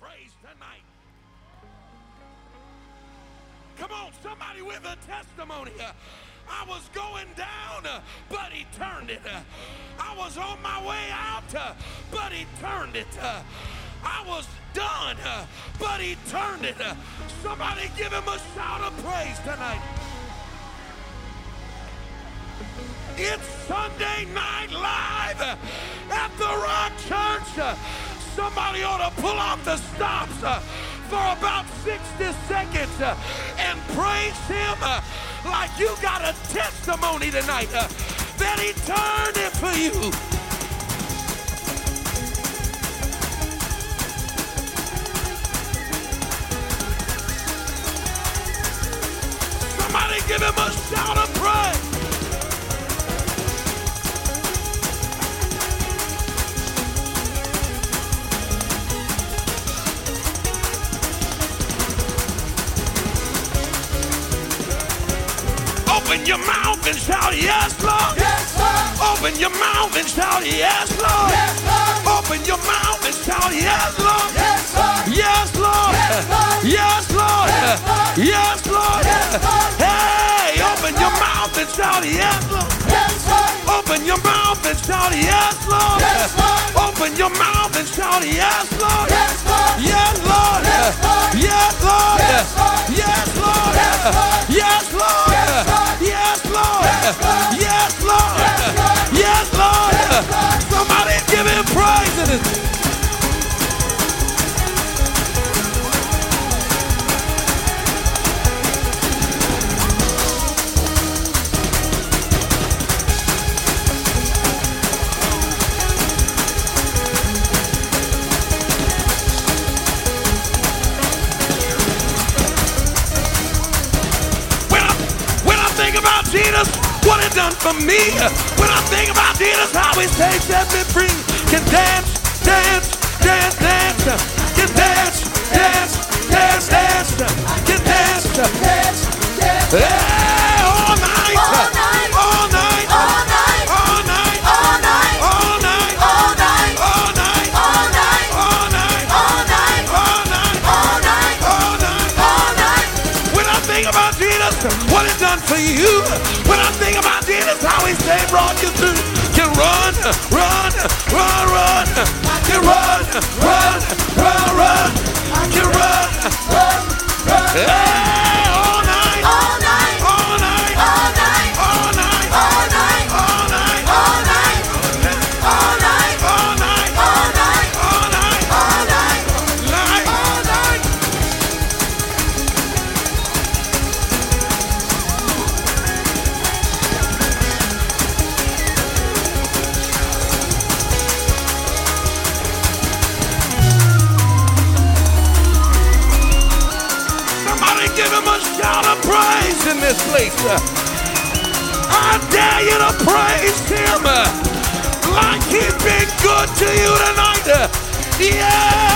praise tonight. Come on, somebody with a testimony. I was going down, but he turned it. I was on my way out, but he turned it. I was done, but he turned it. Somebody give him a shout of praise tonight. It's Sunday Night Live at the Rock Church. Somebody ought to pull off the stops uh, for about 60 seconds uh, and praise him uh, like you got a testimony tonight that he turned it for you. Somebody give him a shout shout, Yes, Lord. Yes, Lord. Open your mouth and shout, Yes, Lord. Yes, Lord. Open your mouth and shout, Yes, Lord. Yes, Lord. Yes, Lord. Yes, Lord. Yes, Lord. Yes. Lord. Yes, Lord. Hey, open your mouth and shout, Yes, Lord. Open your mouth and shout, Yes, Lord. Yes, Lord. Open your mouth and shout, Yes, Lord. Yes, Lord. Yes, Lord. Yes, Lord. Yes, Lord. Yes, Lord. Yes, Lord. Yes, Lord. Yes, Lord. Yes, Lord. Somebody give him praise. When Jesus, what he done for me. When I think about Jesus, how he saved set me free. Can dance, dance, dance, dance. Can dance, dance, dance, dance. Can dance. Yes, yes. Hey, all night. All night. You through. Can run, run, run, run. Can run, run, run, run. I Can run. Run, run. Hey, place. I dare you to praise him like he's been good to you tonight. Yeah.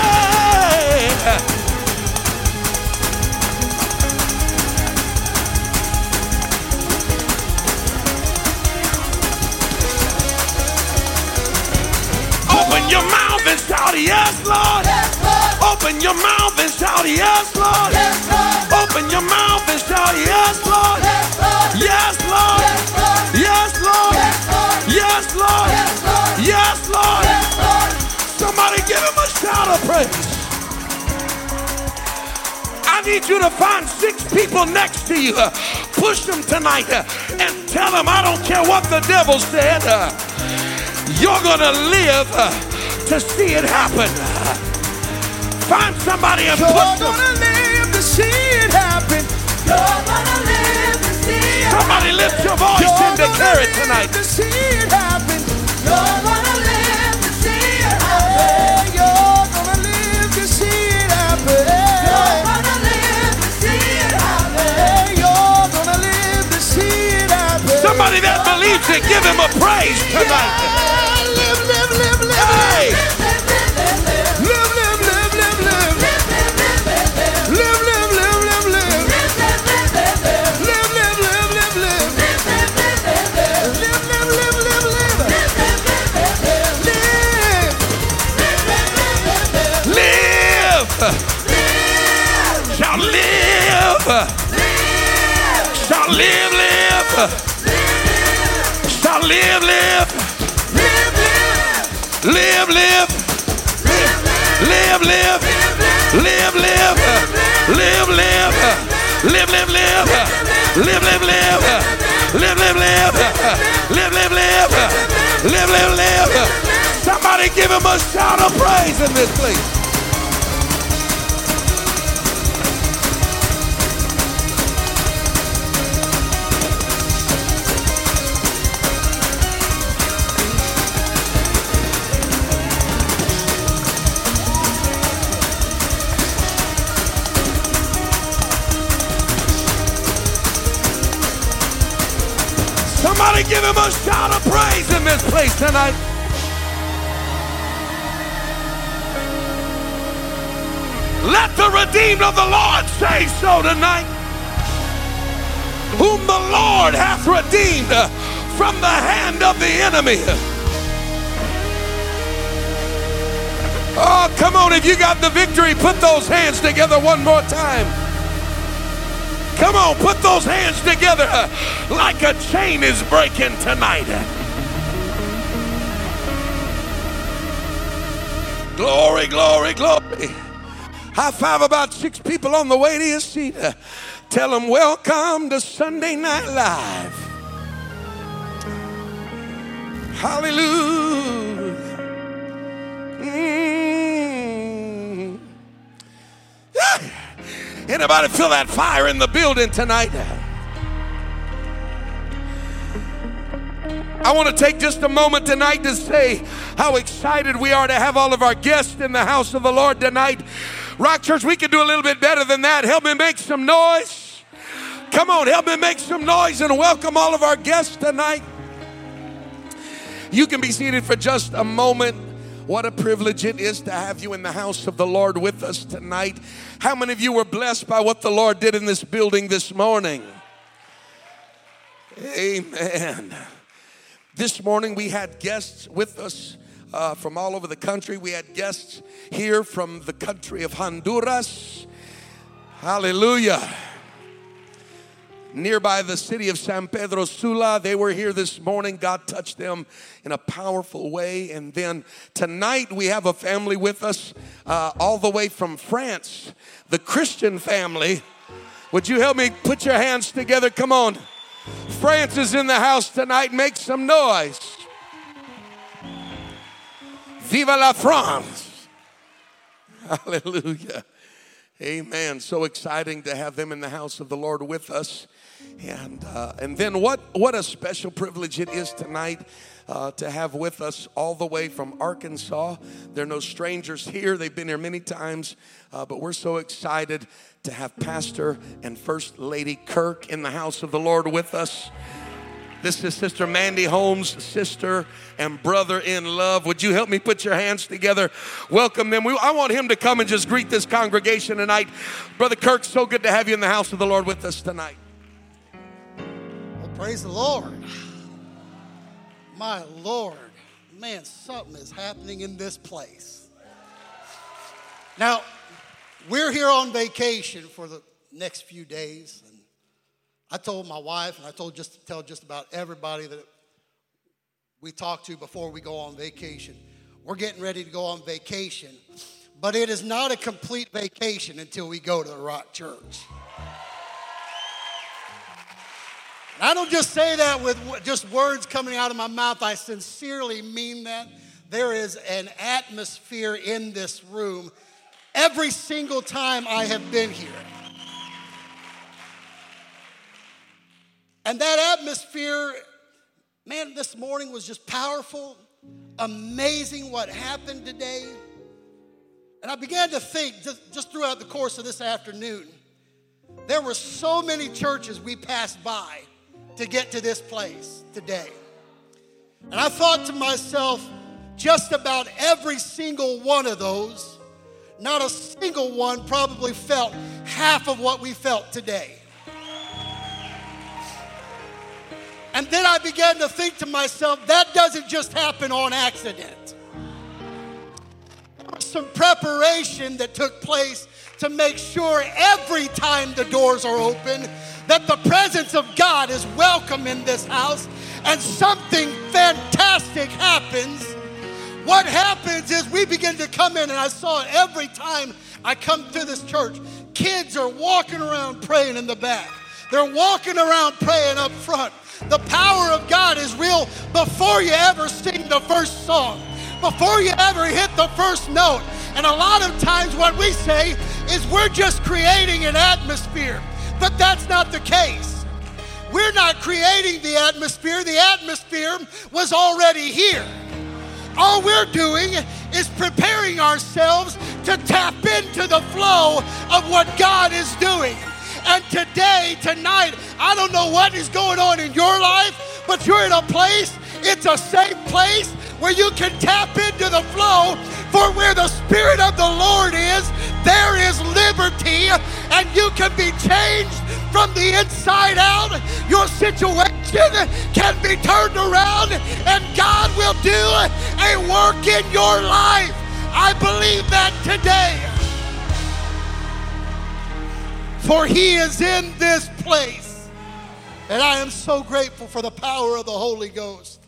Open your mouth and shout, Yes, Lord. Yes, Lord. Open your mouth and shout yes, Lord. Open your mouth and shout yes, Lord. Yes, Lord. Yes, Lord. Yes, Lord. Yes, Lord. Somebody give him a shout of praise. I need you to find six people next to you. Push them tonight and tell them, I don't care what the devil said, you're going to live to see it happen. Find somebody and You're push them. gonna live to see it happen. You're gonna live to see it. Somebody lift your voice You're and declare it tonight. to see it happen. You're gonna live to see it happen. You're gonna live to see it happen. You're gonna live to see it happen. You're gonna live to see it happen. Somebody that believes it, give him a praise tonight. Yeah, live, live, live, live. Hey, live, live. Shout, live, live. Live, live. Live, live. Live, live. Live, live. Live, live. Live, live, live. Live, live, live. Live, live, live. Live, live, live. Live. Somebody give him a shout of praise in this place. Give him a shout of praise in this place tonight. Let the redeemed of the Lord say so tonight. Whom the Lord hath redeemed from the hand of the enemy. Oh, come on. If you got the victory, put those hands together one more time. Come on, put those hands together uh, like a chain is breaking tonight. Glory, glory, glory. High five about six people on the way to your seat. Uh, tell them, welcome to Sunday Night Live. Hallelujah. Anybody feel that fire in the building tonight? I want to take just a moment tonight to say how excited we are to have all of our guests in the house of the Lord tonight. Rock Church, we can do a little bit better than that. Help me make some noise. Come on, help me make some noise and welcome all of our guests tonight. You can be seated for just a moment. What a privilege it is to have you in the house of the Lord with us tonight. How many of you were blessed by what the Lord did in this building this morning? Amen. This morning we had guests with us uh, from all over the country. We had guests here from the country of Honduras. Hallelujah. Nearby the city of San Pedro Sula, they were here this morning. God touched them in a powerful way. And then tonight we have a family with us uh, all the way from France, the Christian family. Would you help me put your hands together? Come on. France is in the house tonight. Make some noise. Viva la France. Hallelujah. Amen. So exciting to have them in the house of the Lord with us. And, uh, and then what, what a special privilege it is tonight uh, to have with us all the way from Arkansas. They're no strangers here, they've been here many times, uh, but we're so excited to have Pastor and First Lady Kirk in the house of the Lord with us. This is Sister Mandy Holmes' sister and brother in love. Would you help me put your hands together? Welcome them. We, I want him to come and just greet this congregation tonight. Brother Kirk, so good to have you in the house of the Lord with us tonight. Praise the Lord. My Lord. Man, something is happening in this place. Now, we're here on vacation for the next few days. And I told my wife, and I told just tell just about everybody that we talk to before we go on vacation. We're getting ready to go on vacation, but it is not a complete vacation until we go to the Rock Church. I don't just say that with just words coming out of my mouth. I sincerely mean that. There is an atmosphere in this room every single time I have been here. And that atmosphere, man, this morning was just powerful, amazing what happened today. And I began to think just, just throughout the course of this afternoon, there were so many churches we passed by to get to this place today. And I thought to myself, just about every single one of those, not a single one probably felt half of what we felt today. And then I began to think to myself, that doesn't just happen on accident. There were some preparation that took place to make sure every time the doors are open that the presence of God is welcome in this house and something fantastic happens. What happens is we begin to come in, and I saw it every time I come to this church. Kids are walking around praying in the back. They're walking around praying up front. The power of God is real before you ever sing the first song, before you ever hit the first note. And a lot of times, what we say is we're just creating an atmosphere, but that's not the case. We're not creating the atmosphere, the atmosphere was already here. All we're doing is preparing ourselves to tap into the flow of what God is doing. And today, tonight, I don't know what is going on in your life, but you're in a place, it's a safe place where you can tap into the flow. For where the Spirit of the Lord is, there is liberty, and you can be changed from the inside out. Your situation can be turned around, and God will do a work in your life. I believe that today. For He is in this place. And I am so grateful for the power of the Holy Ghost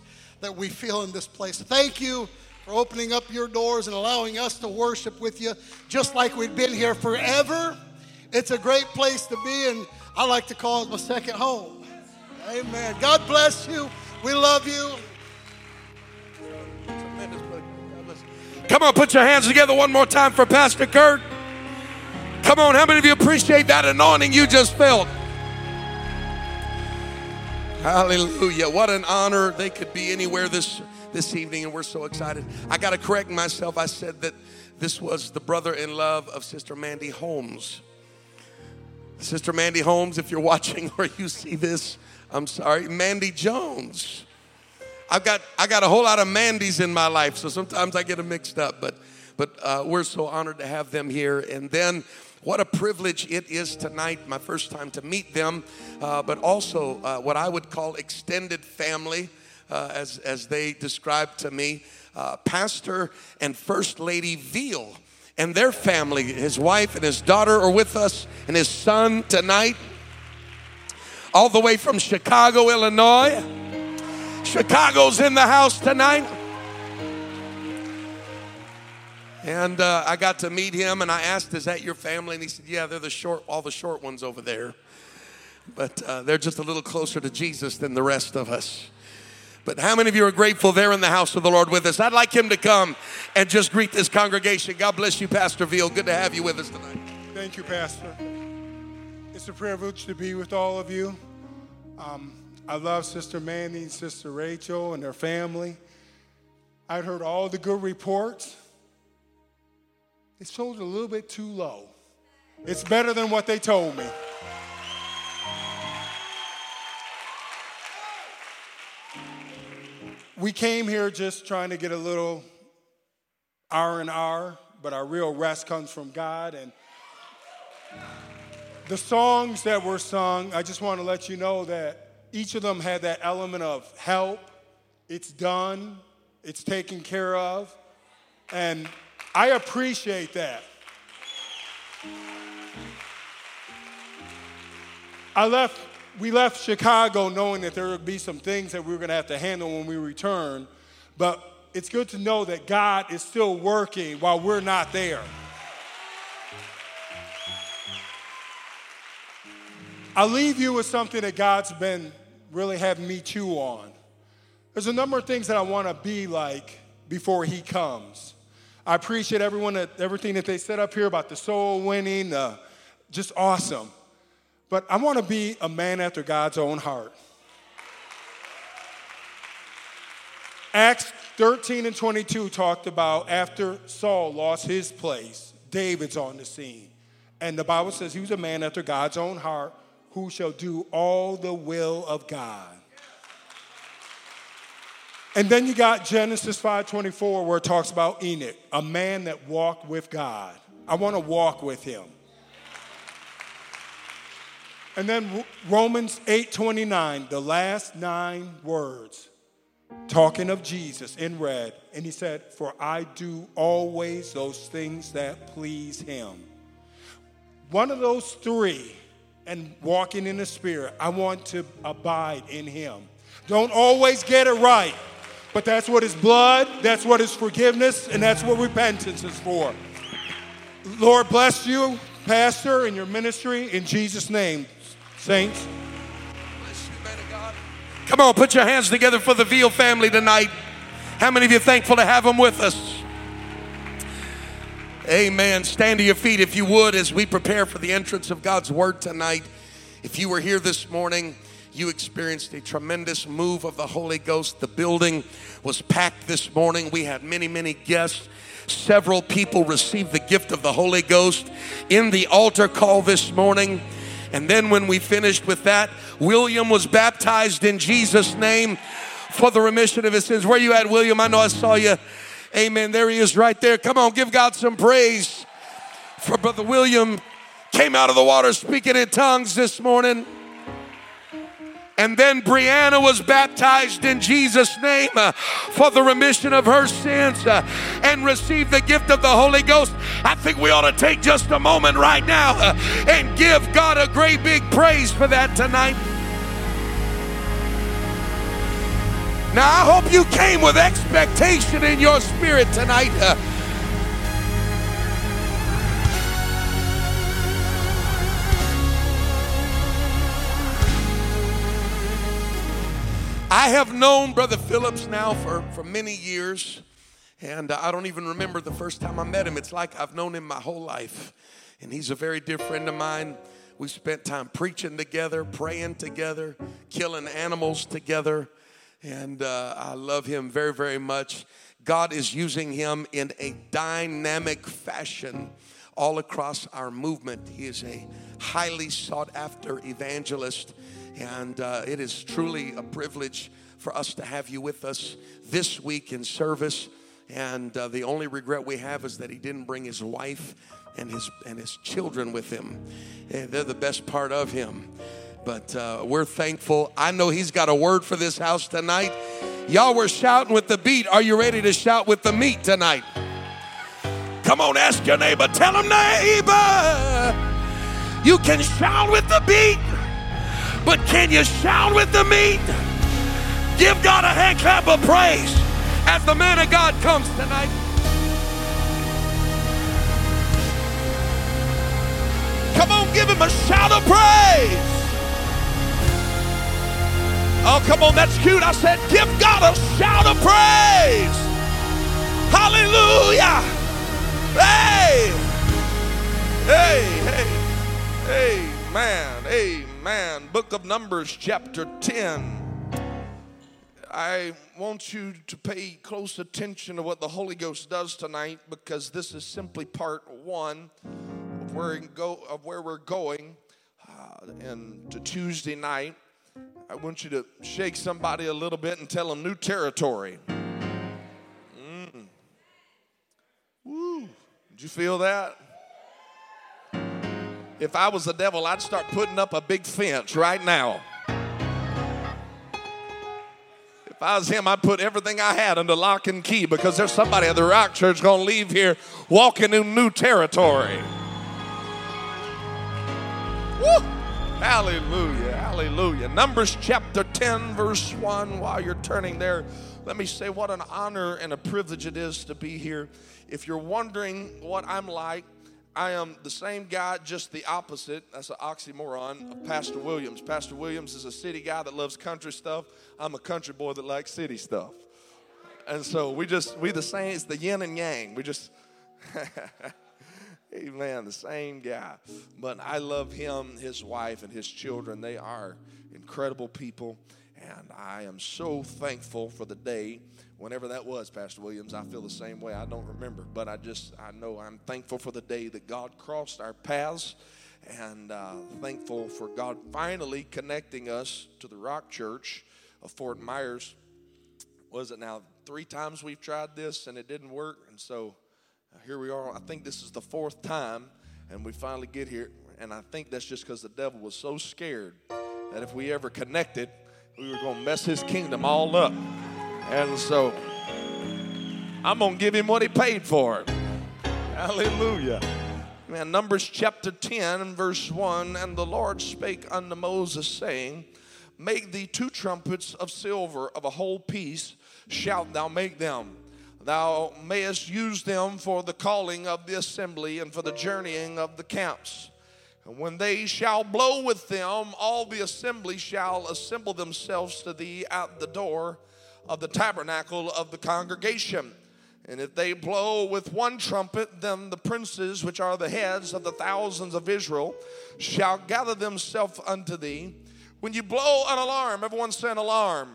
that we feel in this place. Thank you for opening up your doors and allowing us to worship with you just like we've been here forever. It's a great place to be, and I like to call it my second home. Amen. God bless you. We love you. Come on, put your hands together one more time for Pastor Kurt. Come on, how many of you appreciate that anointing you just felt? Hallelujah. What an honor. They could be anywhere this this evening and we're so excited. I got to correct myself. I said that this was the brother in love of Sister Mandy Holmes. Sister Mandy Holmes, if you're watching or you see this, I'm sorry, Mandy Jones. I've got I got a whole lot of Mandys in my life, so sometimes I get them mixed up. But but uh, we're so honored to have them here. And then what a privilege it is tonight, my first time to meet them, uh, but also uh, what I would call extended family, uh, as, as they described to me. Uh, Pastor and First Lady Veal and their family, his wife and his daughter are with us, and his son tonight, all the way from Chicago, Illinois. Chicago's in the house tonight. And uh, I got to meet him, and I asked, "Is that your family?" And he said, "Yeah, they're the short, all the short ones over there, but uh, they're just a little closer to Jesus than the rest of us." But how many of you are grateful they're in the house of the Lord with us? I'd like him to come and just greet this congregation. God bless you, Pastor Veal. Good to have you with us tonight. Thank you, Pastor. It's a privilege to be with all of you. Um, I love Sister Mandy and Sister Rachel and their family. I'd heard all the good reports. It sold a little bit too low. It's better than what they told me. We came here just trying to get a little R and R, but our real rest comes from God. And the songs that were sung, I just want to let you know that each of them had that element of help, it's done, it's taken care of, and I appreciate that. I left, we left Chicago knowing that there would be some things that we were going to have to handle when we return, but it's good to know that God is still working while we're not there. I'll leave you with something that God's been really having me chew on. There's a number of things that I want to be like before He comes. I appreciate everyone that everything that they said up here about the soul winning, uh, just awesome. But I want to be a man after God's own heart. Acts 13 and 22 talked about after Saul lost his place, David's on the scene. And the Bible says he was a man after God's own heart who shall do all the will of God. And then you got Genesis 5:24 where it talks about Enoch, a man that walked with God. I want to walk with him. And then Romans 8:29, the last 9 words. talking of Jesus in red, and he said, For I do always those things that please him. One of those three, and walking in the Spirit, I want to abide in him. Don't always get it right, but that's what his blood, that's what his forgiveness, and that's what repentance is for. Lord bless you, Pastor, and your ministry in Jesus' name, saints. Come on, put your hands together for the Veal family tonight. How many of you thankful to have them with us? Amen. Stand to your feet if you would as we prepare for the entrance of God's word tonight. If you were here this morning, you experienced a tremendous move of the Holy Ghost. The building was packed this morning. We had many, many guests. Several people received the gift of the Holy Ghost in the altar call this morning. And then when we finished with that, William was baptized in Jesus' name for the remission of his sins. Where you at, William? I know I saw you. Amen. There he is right there. Come on, give God some praise for Brother William. Came out of the water speaking in tongues this morning. And then Brianna was baptized in Jesus' name uh, for the remission of her sins uh, and received the gift of the Holy Ghost. I think we ought to take just a moment right now uh, and give God a great big praise for that tonight. Now, I hope you came with expectation in your spirit tonight. I have known Brother Phillips now for, for many years, and I don't even remember the first time I met him. It's like I've known him my whole life, and he's a very dear friend of mine. We spent time preaching together, praying together, killing animals together, and uh, I love him very, very much. God is using him in a dynamic fashion all across our movement. He is a highly sought after evangelist and uh, it is truly a privilege for us to have you with us this week in service. And uh, the only regret we have is that he didn't bring his wife and his and his children with him. And they're the best part of him. But uh, we're thankful. I know he's got a word for this house tonight. Y'all were shouting with the beat. Are you ready to shout with the meat tonight? Come on, ask your neighbor. Tell him, neighbor, you can shout with the beat. But can you shout with the meat? Give God a hand clap of praise as the man of God comes tonight. Come on, give him a shout of praise. Oh, come on, that's cute. I said, give God a shout of praise. Hallelujah. Hey, hey, hey, amen, amen. Amen. Book of Numbers, chapter 10. I want you to pay close attention to what the Holy Ghost does tonight because this is simply part one of where, go, of where we're going. Uh, and to Tuesday night, I want you to shake somebody a little bit and tell them new territory. Mm. Woo. Did you feel that? If I was the devil, I'd start putting up a big fence right now. If I was him, I'd put everything I had under lock and key because there's somebody at the Rock Church going to leave here walking in new territory. Woo! Hallelujah, hallelujah. Numbers chapter 10, verse 1. While you're turning there, let me say what an honor and a privilege it is to be here. If you're wondering what I'm like, I am the same guy, just the opposite. That's an oxymoron of Pastor Williams. Pastor Williams is a city guy that loves country stuff. I'm a country boy that likes city stuff. And so we just, we the same, it's the yin and yang. We just, amen, the same guy. But I love him, his wife, and his children. They are incredible people. And I am so thankful for the day whenever that was, Pastor Williams. I feel the same way. I don't remember, but I just, I know I'm thankful for the day that God crossed our paths and uh, thankful for God finally connecting us to the Rock Church of Fort Myers. Was it now? Three times we've tried this and it didn't work. And so uh, here we are. I think this is the fourth time, and we finally get here. And I think that's just because the devil was so scared that if we ever connected, we were going to mess his kingdom all up. And so I'm going to give him what he paid for it. Hallelujah. Man, Numbers chapter 10 verse 1 And the Lord spake unto Moses, saying, Make thee two trumpets of silver of a whole piece, shalt thou make them. Thou mayest use them for the calling of the assembly and for the journeying of the camps. And when they shall blow with them, all the assembly shall assemble themselves to thee at the door of the tabernacle of the congregation. And if they blow with one trumpet, then the princes, which are the heads of the thousands of Israel, shall gather themselves unto thee. When you blow an alarm, everyone say an alarm.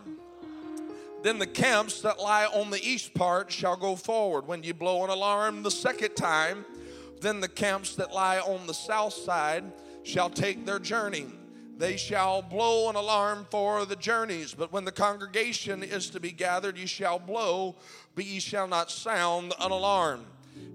Then the camps that lie on the east part shall go forward. When you blow an alarm the second time, then the camps that lie on the south side shall take their journey. They shall blow an alarm for the journeys, but when the congregation is to be gathered, ye shall blow, but ye shall not sound an alarm.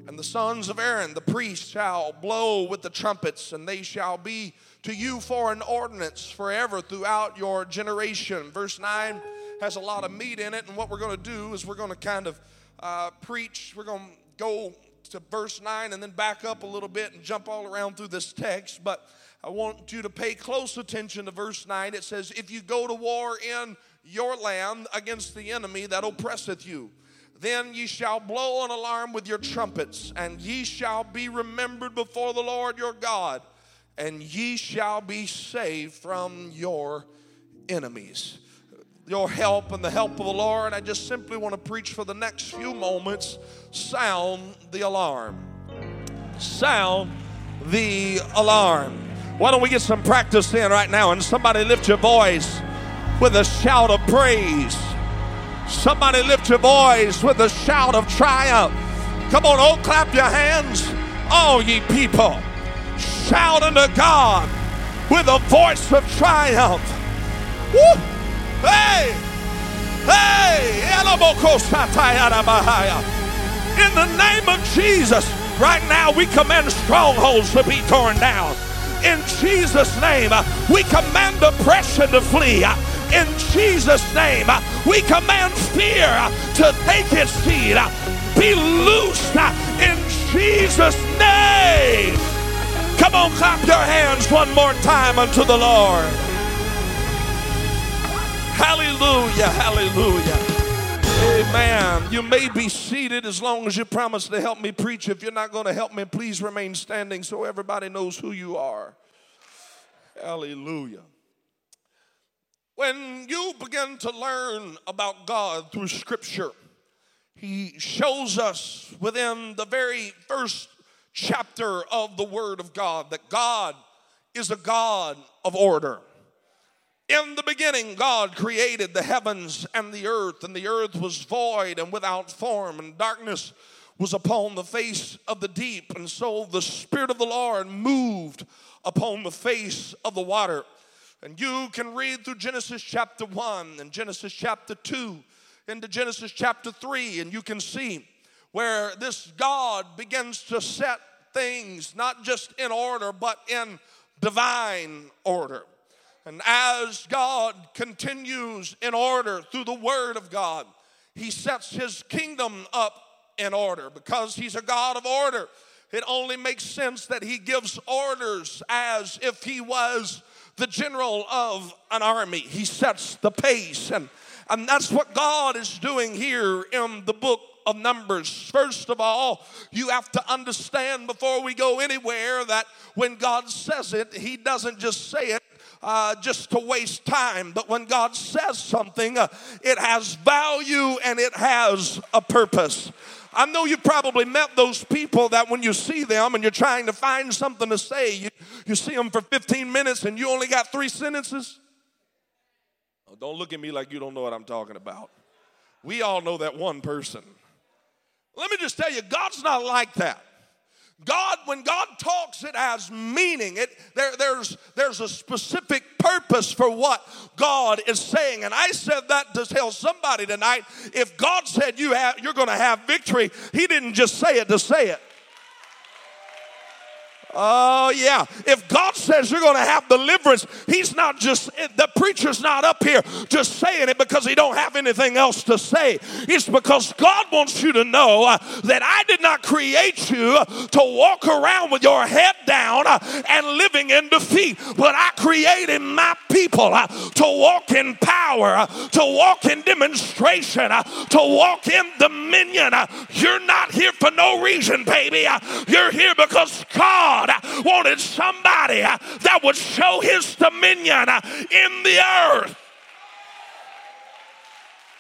And the sons of Aaron, the priests, shall blow with the trumpets, and they shall be to you for an ordinance forever throughout your generation. Verse 9 has a lot of meat in it, and what we're going to do is we're going to kind of uh, preach. We're going to go to verse 9 and then back up a little bit and jump all around through this text. But I want you to pay close attention to verse 9. It says, If you go to war in your land against the enemy that oppresseth you, then ye shall blow an alarm with your trumpets, and ye shall be remembered before the Lord your God, and ye shall be saved from your enemies. Your help and the help of the Lord, I just simply want to preach for the next few moments. Sound the alarm. Sound the alarm. Why don't we get some practice in right now and somebody lift your voice with a shout of praise. Somebody lift your voice with a shout of triumph. Come on, oh, clap your hands, all ye people. Shout unto God with a voice of triumph. Woo! Hey! Hey! In the name of Jesus, right now we command strongholds to be torn down. In Jesus' name, uh, we command oppression to flee. Uh, in Jesus' name, uh, we command fear to take its seat. Be loosed in Jesus' name. Come on, clap your hands one more time unto the Lord. Hallelujah, hallelujah. Amen. You may be seated as long as you promise to help me preach. If you're not going to help me, please remain standing so everybody knows who you are. Hallelujah. When you begin to learn about God through Scripture, He shows us within the very first chapter of the Word of God that God is a God of order. In the beginning, God created the heavens and the earth, and the earth was void and without form, and darkness was upon the face of the deep. And so the Spirit of the Lord moved upon the face of the water. And you can read through Genesis chapter 1 and Genesis chapter 2 into Genesis chapter 3, and you can see where this God begins to set things not just in order, but in divine order. And as God continues in order through the Word of God, He sets His kingdom up in order because He's a God of order. It only makes sense that He gives orders as if He was the general of an army. He sets the pace, and, and that's what God is doing here in the book of Numbers. First of all, you have to understand before we go anywhere that when God says it, He doesn't just say it uh, just to waste time. But when God says something, uh, it has value and it has a purpose. I know you probably met those people that when you see them and you're trying to find something to say, you, you see them for 15 minutes and you only got three sentences. Oh, don't look at me like you don't know what I'm talking about. We all know that one person. Let me just tell you, God's not like that. God, when God talks, it has meaning. It, there, there's, there's a specific purpose for what God is saying. And I said that to tell somebody tonight if God said you have, you're going to have victory, He didn't just say it to say it. Oh, yeah. If God says you're going to have deliverance, He's not just, the preacher's not up here just saying it because he don't have anything else to say. It's because God wants you to know uh, that I did not create you to walk around with your head down uh, and living in defeat, but I created my people uh, to walk in power, uh, to walk in demonstration, uh, to walk in dominion. Uh, You're not here for no reason, baby. Uh, You're here because God uh, wanted somebody that would show his dominion in the earth.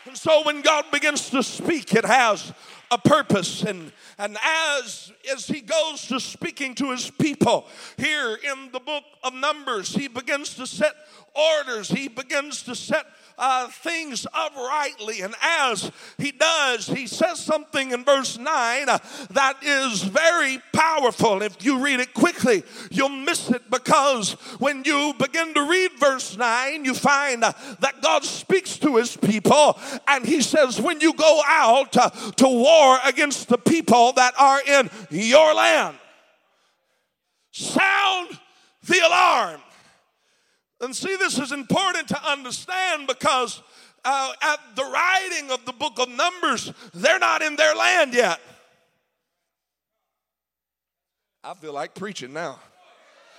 And so when God begins to speak, it has a purpose. And, and as, as he goes to speaking to his people here in the book of Numbers, he begins to set orders, he begins to set uh, things uprightly. And as he does, he says something in verse 9 uh, that is very powerful. If you read it quickly, you'll miss it because when you begin to read verse 9, you find uh, that God speaks to his people and he says, When you go out uh, to war against the people that are in your land, sound the alarm. And see, this is important to understand because uh, at the writing of the book of Numbers, they're not in their land yet. I feel like preaching now.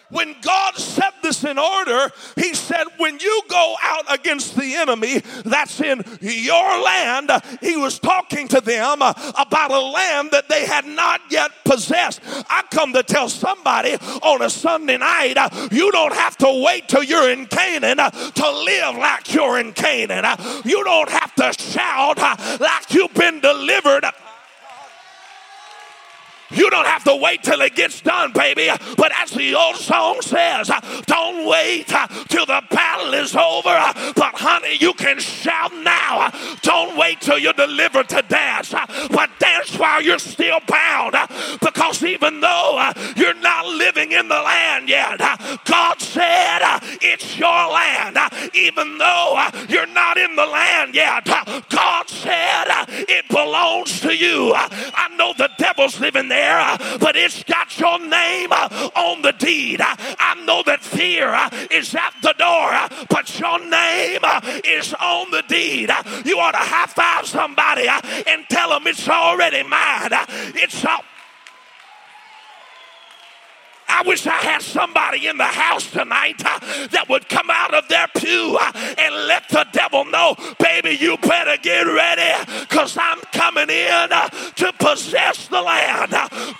When God set this in order, He said, when you go out against the enemy that's in your land, He was talking to them about a land that they had not yet possessed. I come to tell somebody on a Sunday night, you don't have to wait till you're in Canaan to live like you're in Canaan. You don't have to shout like you've been delivered. You don't have to wait till it gets done, baby. But as the old song says, don't wait uh, till the battle is over. But honey, you can shout now. Don't wait till you're delivered to dance, but dance while you're still bound. Because even though uh, you're not living in the land yet, uh, God said it's your land. Even though you're not in the land yet, God said it belongs to you. I know the devil's living there but it's got your name on the deed. I know that fear is at the door, but your name is on the deed. You ought to high five somebody and tell them it's already mine. It's all. I wish I had somebody in the house tonight uh, that would come out of their pew uh, and let the devil know, baby, you better get ready because I'm coming in uh, to possess the land.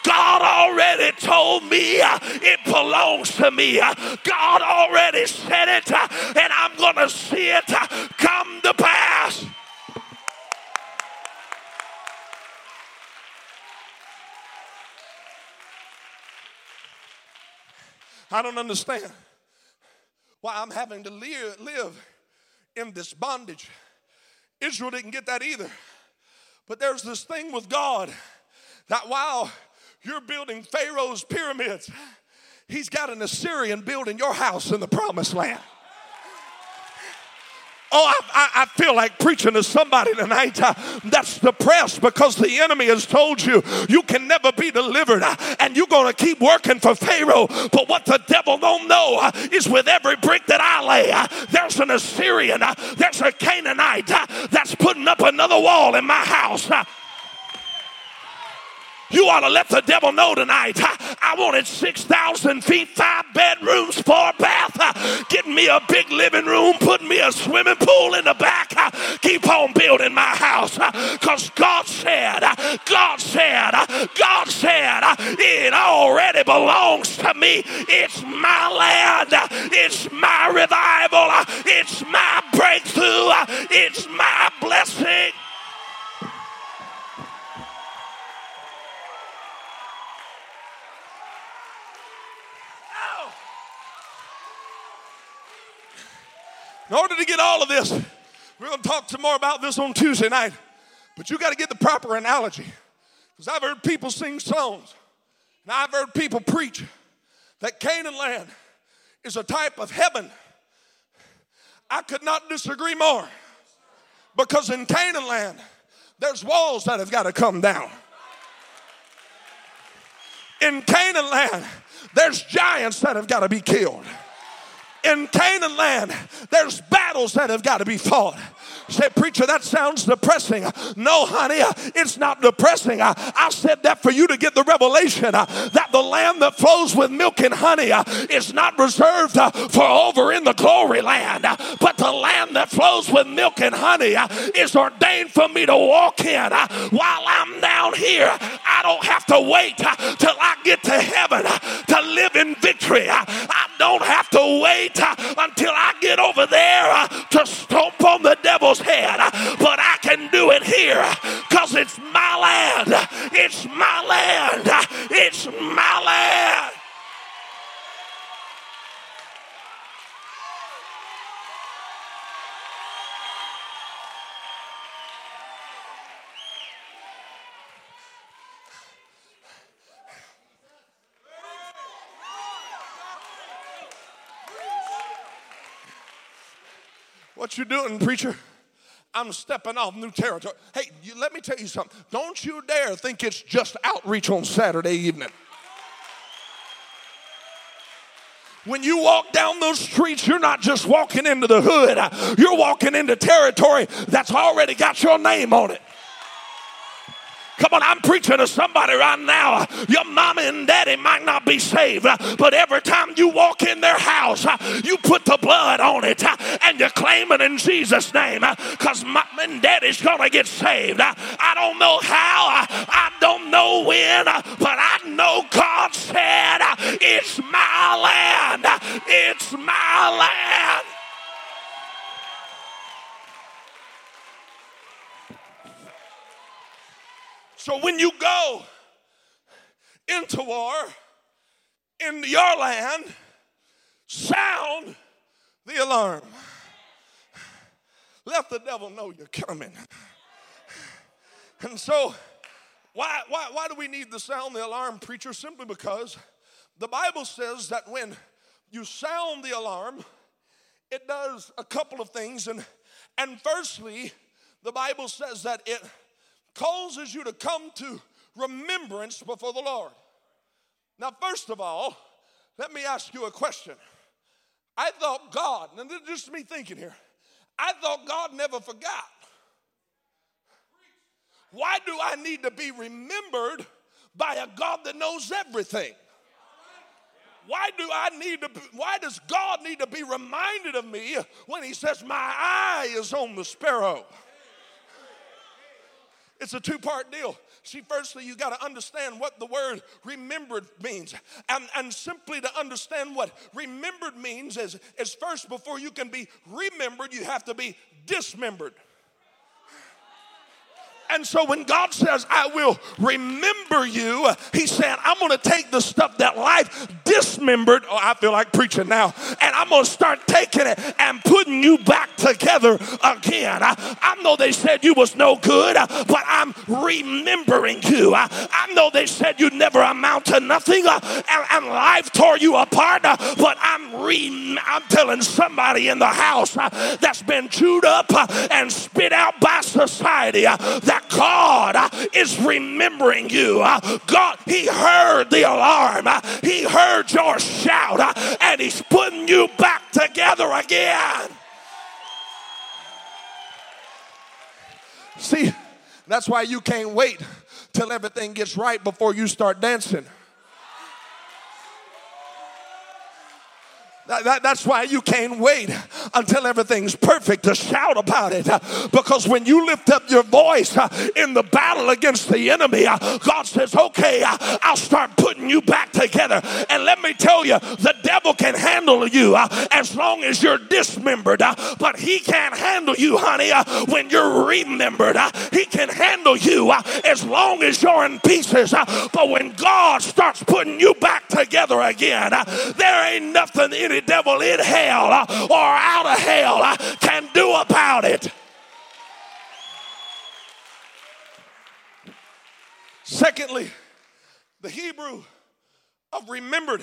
God already told me it belongs to me. God already said it, and I'm going to see it come to pass. I don't understand why I'm having to live, in this bondage. Israel didn't get that either. But there's this thing with God that while you're building Pharaoh's pyramids, he's got an Assyrian building your house in the promised land. Oh, I, I, I, feel like preaching to somebody tonight uh, that's depressed because the enemy has told you you can never be delivered uh, and you're going to keep working for Pharaoh. But what the devil don't know uh, is with every brick that I lay, uh, there's an Assyrian, uh, there's a Canaanite uh, that's putting up another wall in my house. You ought to let the devil know tonight. I wanted 6,000 feet, five bedrooms, four bath, getting me a big living room, putting me a swimming pool in the back. Keep on building my house. Because God said, God said, God said, it already belongs to me. It's my land. It's my revival. It's my breakthrough. It's my blessing. In order to get all of this, we're going to talk some more about this on Tuesday night. But you got to get the proper analogy. Because I've heard people sing songs, and I've heard people preach that Canaan land is a type of heaven. I could not disagree more. Because in Canaan land, there's walls that have got to come down. In Canaan land, there's giants that have got to be killed. In Canaan land, there's battles that have got to be fought. Say, preacher, that sounds depressing. No, honey, it's not depressing. I, said that for you to get the revelation that the land that flows with milk and honey is not reserved for over in the glory land, but the land that flows with milk and honey is ordained for me to walk in while I'm down here. I don't have to wait till I get to heaven to live in victory. I don't have to wait until I get over there uh, to stomp on the devil's head, uh, but I can do it here because it's my land. It's my land. Uh, It's my land. What you doing, preacher? I'm stepping off new territory. Hey, you, let me tell you something. Don't you dare think it's just outreach on Saturday evening. When you walk down those streets, you're not just walking into the hood, you're walking into territory that's already got your name on it. Come on, I'm preaching to somebody right now. Your mama and daddy might not be saved, but every time you walk in their house, you put the blood on it and you claim it in Jesus' name because mom and daddy's going to get saved. I don't know how, I don't know when, but I know God said, It's my land. It's my land. So when you go into war in your land, sound the alarm. Let the devil know you're coming. And so, why, why, why do we need to sound the alarm, preacher? Simply because the Bible says that when you sound the alarm, it does a couple of things. And, and firstly, the Bible says that it causes you to come to remembrance before the Lord. Now, first of all, let me ask you a question. I thought God, and this is just me thinking here, I thought God never forgot. Why do I need to be remembered by a God that knows everything? Why do I need to be, why does God need to be reminded of me when he says my eye is on the sparrow? It's a two part deal. See, firstly, you got to understand what the word remembered means. And, and simply to understand what remembered means is, is first, before you can be remembered, you have to be dismembered. And so when God says, I will remember you, He's saying, I'm going to take the stuff that life dismembered. Oh, I feel like preaching now. And I'm going to start taking it and putting you back together again. I, I know they said you was no good, but I'm remembering you. I, I know they said you'd never amount to nothing uh, and, and life tore you apart, uh, but I'm re- I'm telling somebody in the house uh, that's been chewed up uh, and spit out by society uh, that God uh, is remembering you. Uh, God, He heard the alarm, uh, He heard your shout, and He's putting you back together again. See, that's why you can't wait till everything gets right before you start dancing. That- that- that's why you can't wait until everything's perfect to shout about it. Because when you lift up your voice uh, in the battle against the enemy, uh, God says, okay, uh, I'll start putting you back together. And let me tell you, the devil can handle you uh, as long as you're dismembered, uh, but he can't handle you, honey, uh, when you're remembered. He can handle you as long as you're in pieces. But when God starts putting you back together again, there ain't nothing any devil in hell uh, or out of hell uh, can do about it. Secondly, the Hebrew of remembered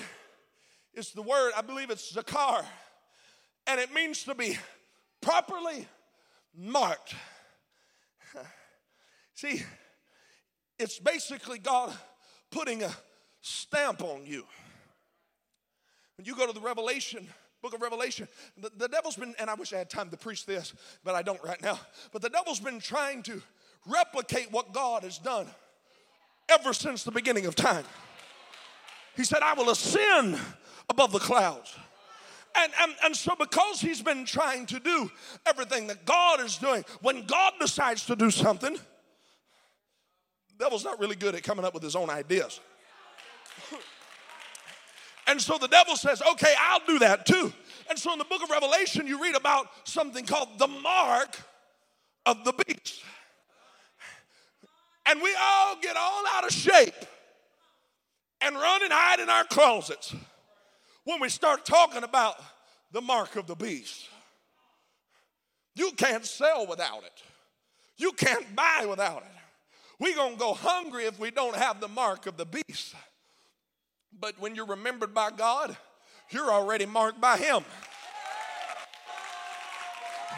is the word, I believe it's zakar, and it means to be properly marked. See, it's basically God putting a stamp on you. When you go to the Revelation, book of Revelation, the, the devil's been, and I wish I had time to preach this, but I don't right now, but the devil's been trying to replicate what God has done ever since the beginning of time. He said, I will ascend above the clouds. And, and, and so, because he's been trying to do everything that God is doing, when God decides to do something, the devil's not really good at coming up with his own ideas. And so the devil says, Okay, I'll do that too. And so in the book of Revelation, you read about something called the mark of the beast. And we all get all out of shape and run and hide in our closets when we start talking about the mark of the beast. You can't sell without it. You can't buy without it. We're to go hungry if we don't have the mark of the beast. But when you're remembered by God, you're already marked by Him.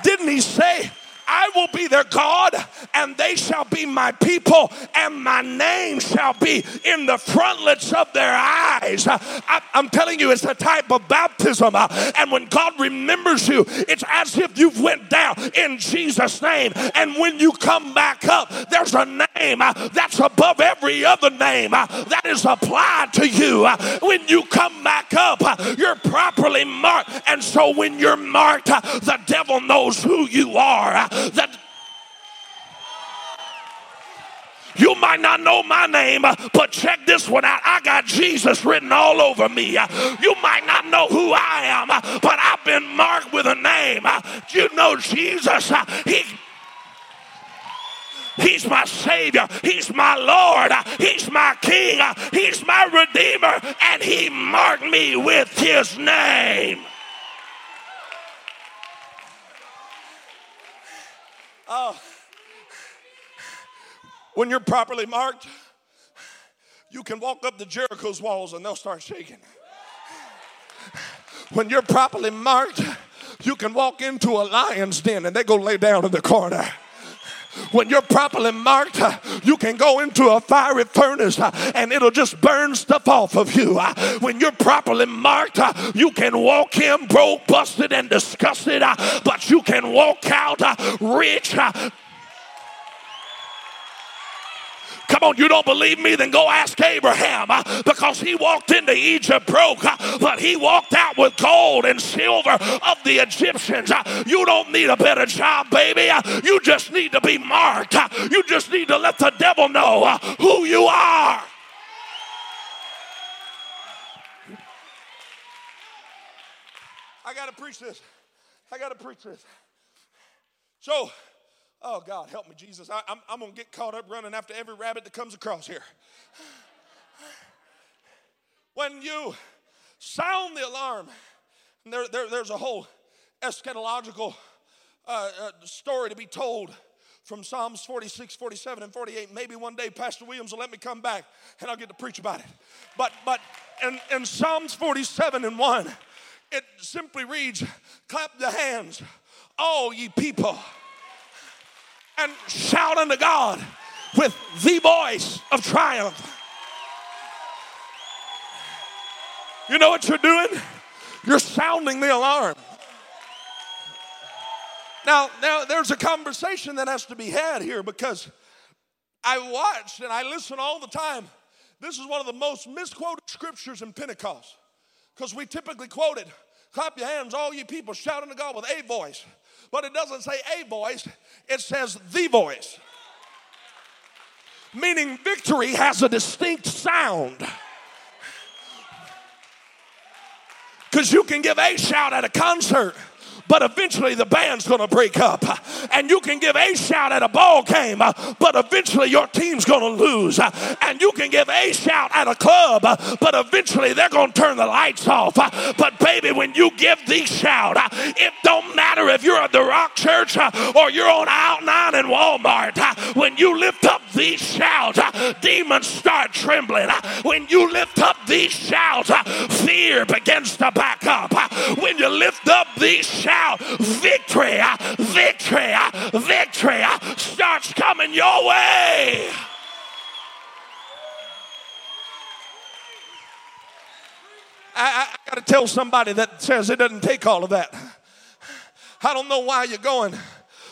Didn't He say, I will be their God, and they shall be my people, and my name shall be in the frontlets of their eyes. I, am telling you, it's a type of baptism. Uh, and when God remembers you, it's as if you've went down in Jesus' name. And when you come back up, there's a name uh, that's above every other name uh, that is applied to you. When you come back up, you're properly marked. And so when you're marked, the devil knows who you are that you might not know my name, but check this one out. I got Jesus written all over me. You might not know who I am, but I've been marked with a name. You know Jesus. He He's my Savior. He's my Lord. He's my King. He's my Redeemer. And He marked me with His name. Oh. When you're properly marked, you can walk up the Jericho's walls and they'll start shaking. When you're properly marked, you can walk into a lion's den and they go lay down in the corner. When you're properly marked, uh, you can go into a fiery furnace uh, and it'll just burn stuff off of you. Uh, when you're properly marked, you can walk in broke, busted, and disgusted, but you can walk out rich, Come on, you don't believe me? Then go ask Abraham uh, because he walked into Egypt broke, uh, but he walked out with gold and silver of the Egyptians. Uh, you don't need a better job, baby. You just need to be marked. You just need to let the devil know who you are. I got to preach this. I got to preach this. So, Oh, God, help me, Jesus. I, I'm, I'm going to get caught up running after every rabbit that comes across here. When you sound the alarm, there, there, there's a whole eschatological uh, uh, story to be told from Psalms 46, 47, and 48. Maybe one day Pastor Williams will let me come back and I'll get to preach about it. But, but in, in Psalms 47 and 1, it simply reads, Clap the hands, all ye people and shout unto God with the voice of triumph. You know what you're doing? You're sounding the alarm. Now, now there's a conversation that has to be had here because I watched and I listen all the time. This is one of the most misquoted scriptures in Pentecost because we typically quote it clap your hands, all you people, shout unto God with a voice. But it doesn't say a voice, it says the voice. Meaning victory has a distinct sound. Because you can give a shout at a concert but eventually the band's going to break up. And you can give a shout at a ball game, but eventually your team's going to lose. And you can give a shout at a club, but eventually they're going to turn the lights off. But baby, when you give the shout, it don't matter if you're at the Rock Church or you're on Out 9 in Walmart. When you lift up these shouts, uh, demons start trembling. Uh, when you lift up these shouts, uh, fear begins to back up. When you lift up these shouts, shout victory, victory, victory starts coming your way. I, I got to tell somebody that says it doesn't take all of that. I don't know why you're going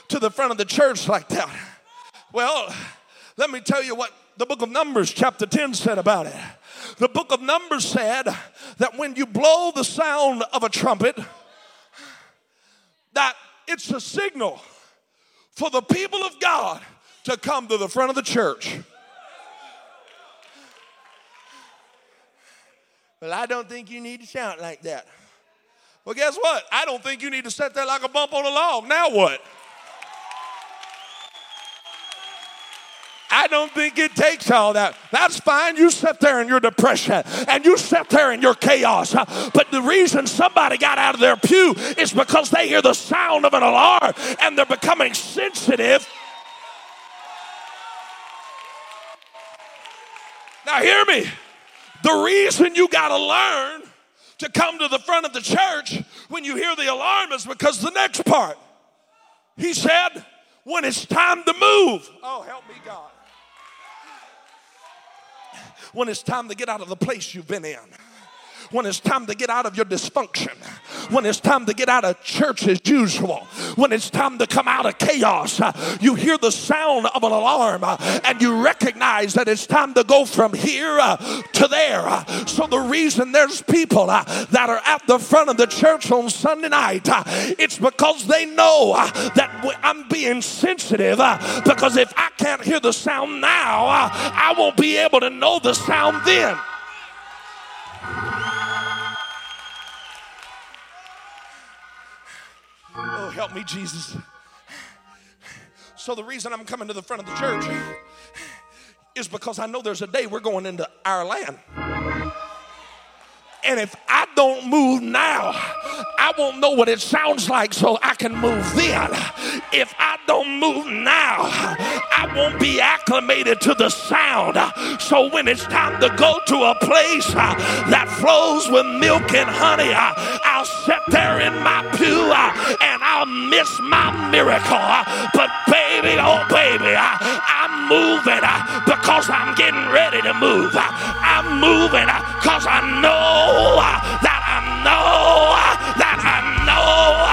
to the front of the church like that. Well, let me tell you what the book of Numbers, chapter 10, said about it. The book of Numbers said that when you blow the sound of a trumpet, that it's a signal for the people of God to come to the front of the church. Well, I don't think you need to shout like that. Well, guess what? I don't think you need to sit there like a bump on a log. Now what? I don't think it takes all that. That's fine. You sit there in your depression and you sit there in your chaos. But the reason somebody got out of their pew is because they hear the sound of an alarm and they're becoming sensitive. Now, hear me. The reason you got to learn to come to the front of the church when you hear the alarm is because the next part. He said, when it's time to move. Oh, help me, God when it's time to get out of the place you've been in when it's time to get out of your dysfunction, when it's time to get out of church as usual, when it's time to come out of chaos, uh, you hear the sound of an alarm uh, and you recognize that it's time to go from here uh, to there. So, the reason there's people that are at the front of the church on Sunday night, it's because they know that I'm being sensitive because if I can't hear the sound now, I won't be able to know the sound then. Help me, Jesus. So, the reason I'm coming to the front of the church is because I know there's a day we're going into our land. And if I don't move now, I won't know what it sounds like so I can move then. If I don't move now, I won't be acclimated to the sound. So when it's time to go to a place uh, that flows with milk and honey, uh, I'll sit there in my pew uh, and I'll miss my miracle. But baby, oh baby, I'm moving uh, because I'm getting ready to move. Uh, I'm moving uh, because I know that I know that I know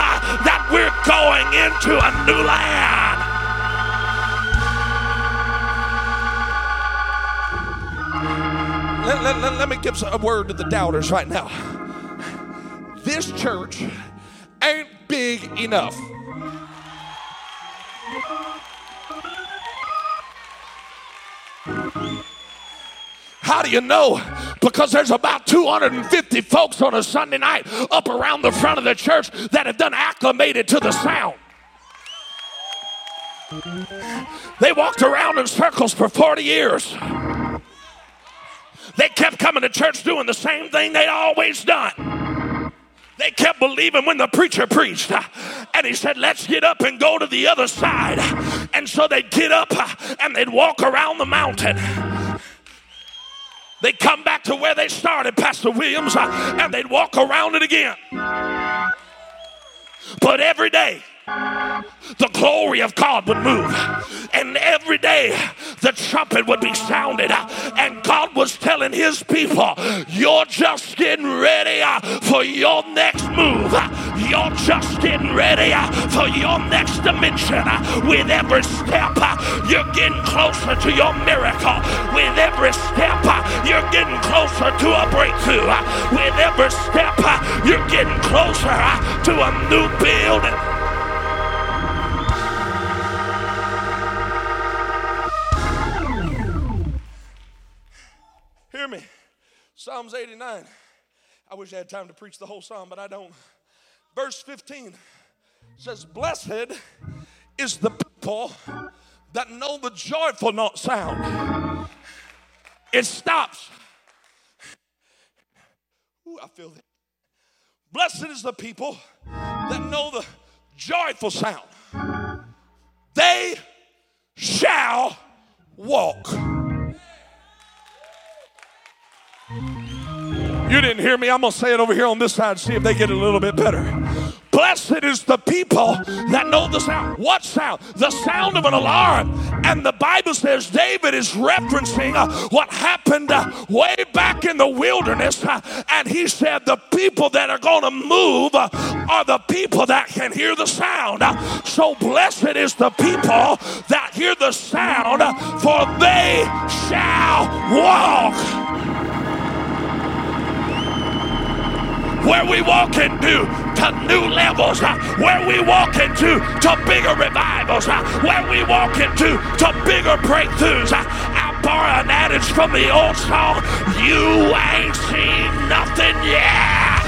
that we're going into a new land. Let, let, let, let me give a word to the doubters right now. This church ain't big enough. How do you know? Because there's about 250 folks on a Sunday night up around the front of the church that have done acclimated to the sound. They walked around in circles for 40 years. They kept coming to church doing the same thing they'd always done. They kept believing when the preacher preached. And he said, Let's get up and go to the other side. And so they'd get up and they'd walk around the mountain. They'd come back to where they started, Pastor Williams, and they'd walk around it again. But every day, the glory of God would move. And every day the trumpet would be sounded. And God was telling his people, You're just getting ready uh, for your next move. You're just getting ready uh, for your next dimension. With every step, uh, you're getting closer to your miracle. With every step, you're getting closer to a breakthrough. With every step, you're getting closer to a new building. Psalms 89. I wish I had time to preach the whole psalm, but I don't. Verse 15 says, Blessed is the people that know the joyful note sound. It stops. Ooh, I feel that. Blessed is the people that know the joyful sound. They shall walk. You didn't hear me. I'm going to say it over here on this side, see if they get it a little bit better. Blessed is the people that know the sound. What sound? The sound of an alarm. And the Bible says David is referencing uh, what happened uh, way back in the wilderness. uh, and he said, The people that are going to move uh, are the people that can hear the sound. Uh, so blessed is the people that hear the sound, uh, for they shall walk. Where we walk into to new levels, uh, where we walk into to bigger revivals, uh, where we walk into to bigger breakthroughs. Uh, I borrow an adage from the old song, you ain't seen nothing yet.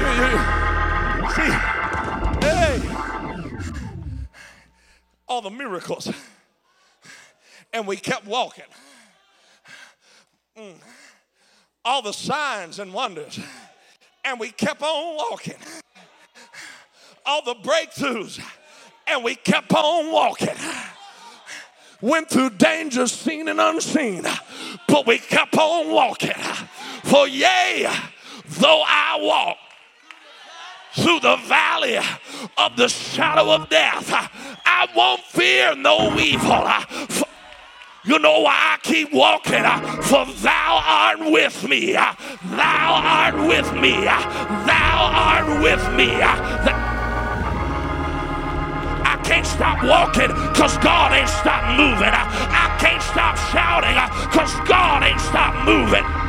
You- you- all the miracles. And we kept walking. Mm. All the signs and wonders. And we kept on walking. All the breakthroughs. And we kept on walking. Went through dangers seen and unseen. But we kept on walking. For yea, though I walk through the valley of the shadow of death. I won't fear no evil. You know why I keep walking? For thou art with me. Thou art with me. Thou art with me. I can't stop walking because God ain't stopped moving. I can't stop shouting because God ain't stopped moving.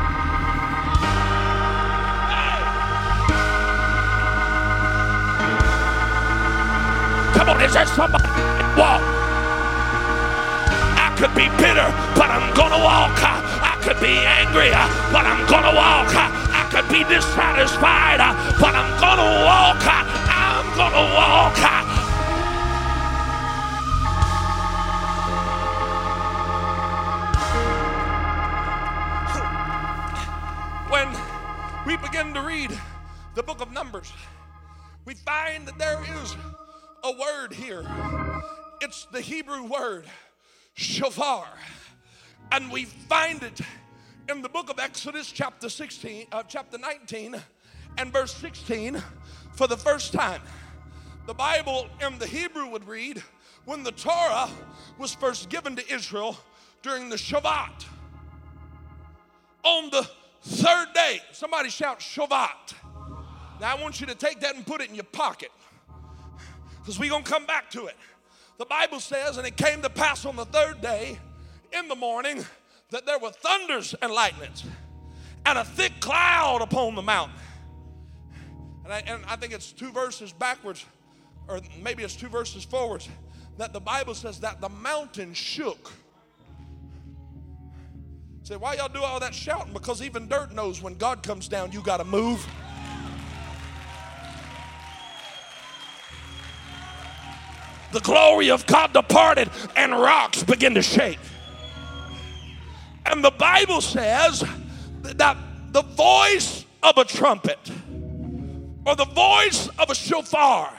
Come on, is there somebody walk? I could be bitter, but I'm gonna walk. I could be angry, but I'm gonna walk. I could be dissatisfied, but I'm gonna walk. I'm gonna walk. When we begin to read the book of Numbers, we find that there is a word here. It's the Hebrew word, shofar. And we find it in the book of Exodus, chapter 16, uh, chapter 19, and verse 16 for the first time. The Bible in the Hebrew would read, when the Torah was first given to Israel during the Shabbat. On the third day, somebody shout Shabbat. Now I want you to take that and put it in your pocket because we're going to come back to it. The Bible says, and it came to pass on the third day in the morning that there were thunders and lightnings and a thick cloud upon the mountain. And I, and I think it's two verses backwards, or maybe it's two verses forwards, that the Bible says that the mountain shook. Say, why y'all do all that shouting? Because even dirt knows when God comes down, you got to move. The glory of God departed and rocks begin to shake. And the Bible says that the voice of a trumpet or the voice of a shofar